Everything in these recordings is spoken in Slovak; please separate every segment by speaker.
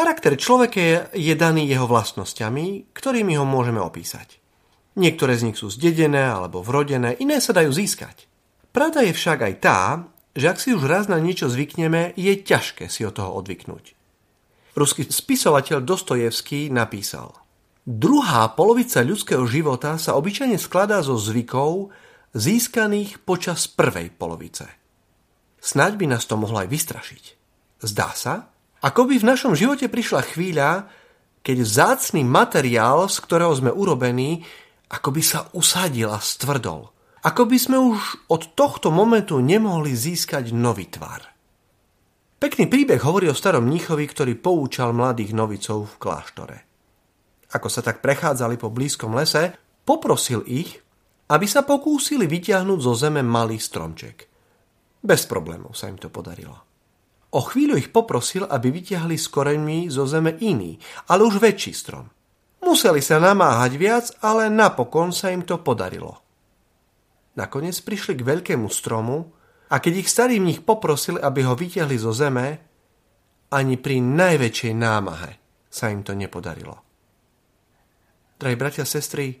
Speaker 1: Charakter človeka je daný jeho vlastnosťami, ktorými ho môžeme opísať. Niektoré z nich sú zdedené alebo vrodené, iné sa dajú získať. Pravda je však aj tá, že ak si už raz na niečo zvykneme, je ťažké si od toho odvyknúť. Ruský spisovateľ Dostojevský napísal Druhá polovica ľudského života sa obyčajne skladá zo zvykov získaných počas prvej polovice. Snaď by nás to mohlo aj vystrašiť. Zdá sa, ako by v našom živote prišla chvíľa, keď vzácný materiál, z ktorého sme urobení, ako by sa usadil a stvrdol. Ako by sme už od tohto momentu nemohli získať nový tvar. Pekný príbeh hovorí o starom mníchovi, ktorý poučal mladých novicov v kláštore. Ako sa tak prechádzali po blízkom lese, poprosil ich, aby sa pokúsili vyťahnuť zo zeme malý stromček. Bez problémov sa im to podarilo. O chvíľu ich poprosil, aby vyťahli z koreňmi zo zeme iný, ale už väčší strom. Museli sa namáhať viac, ale napokon sa im to podarilo. Nakoniec prišli k veľkému stromu a keď ich starý mních poprosil, aby ho vyťahli zo zeme, ani pri najväčšej námahe sa im to nepodarilo. Drahí bratia a sestry,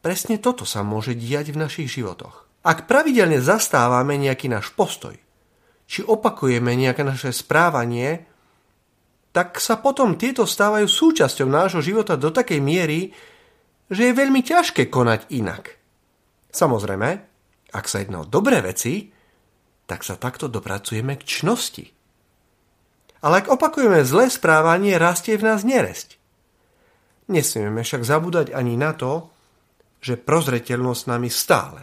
Speaker 1: presne toto sa môže diať v našich životoch. Ak pravidelne zastávame nejaký náš postoj, či opakujeme nejaké naše správanie, tak sa potom tieto stávajú súčasťou nášho života do takej miery, že je veľmi ťažké konať inak. Samozrejme, ak sa jedná o dobré veci, tak sa takto dopracujeme k čnosti. Ale ak opakujeme zlé správanie, rastie v nás neresť. Nesmieme však zabúdať ani na to, že prozreteľnosť nami stále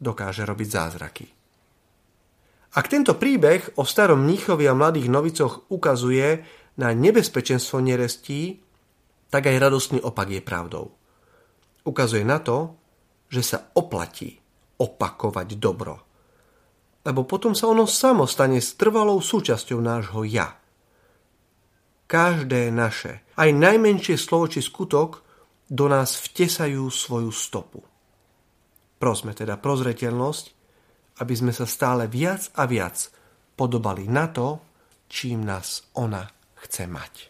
Speaker 1: dokáže robiť zázraky. Ak tento príbeh o starom mníchovi a mladých novicoch ukazuje na nebezpečenstvo nerestí, tak aj radostný opak je pravdou. Ukazuje na to, že sa oplatí opakovať dobro. Lebo potom sa ono samo stane strvalou súčasťou nášho ja. Každé naše, aj najmenšie slovo či skutok, do nás vtesajú svoju stopu. Prosme teda prozreteľnosť, aby sme sa stále viac a viac podobali na to, čím nás ona chce mať.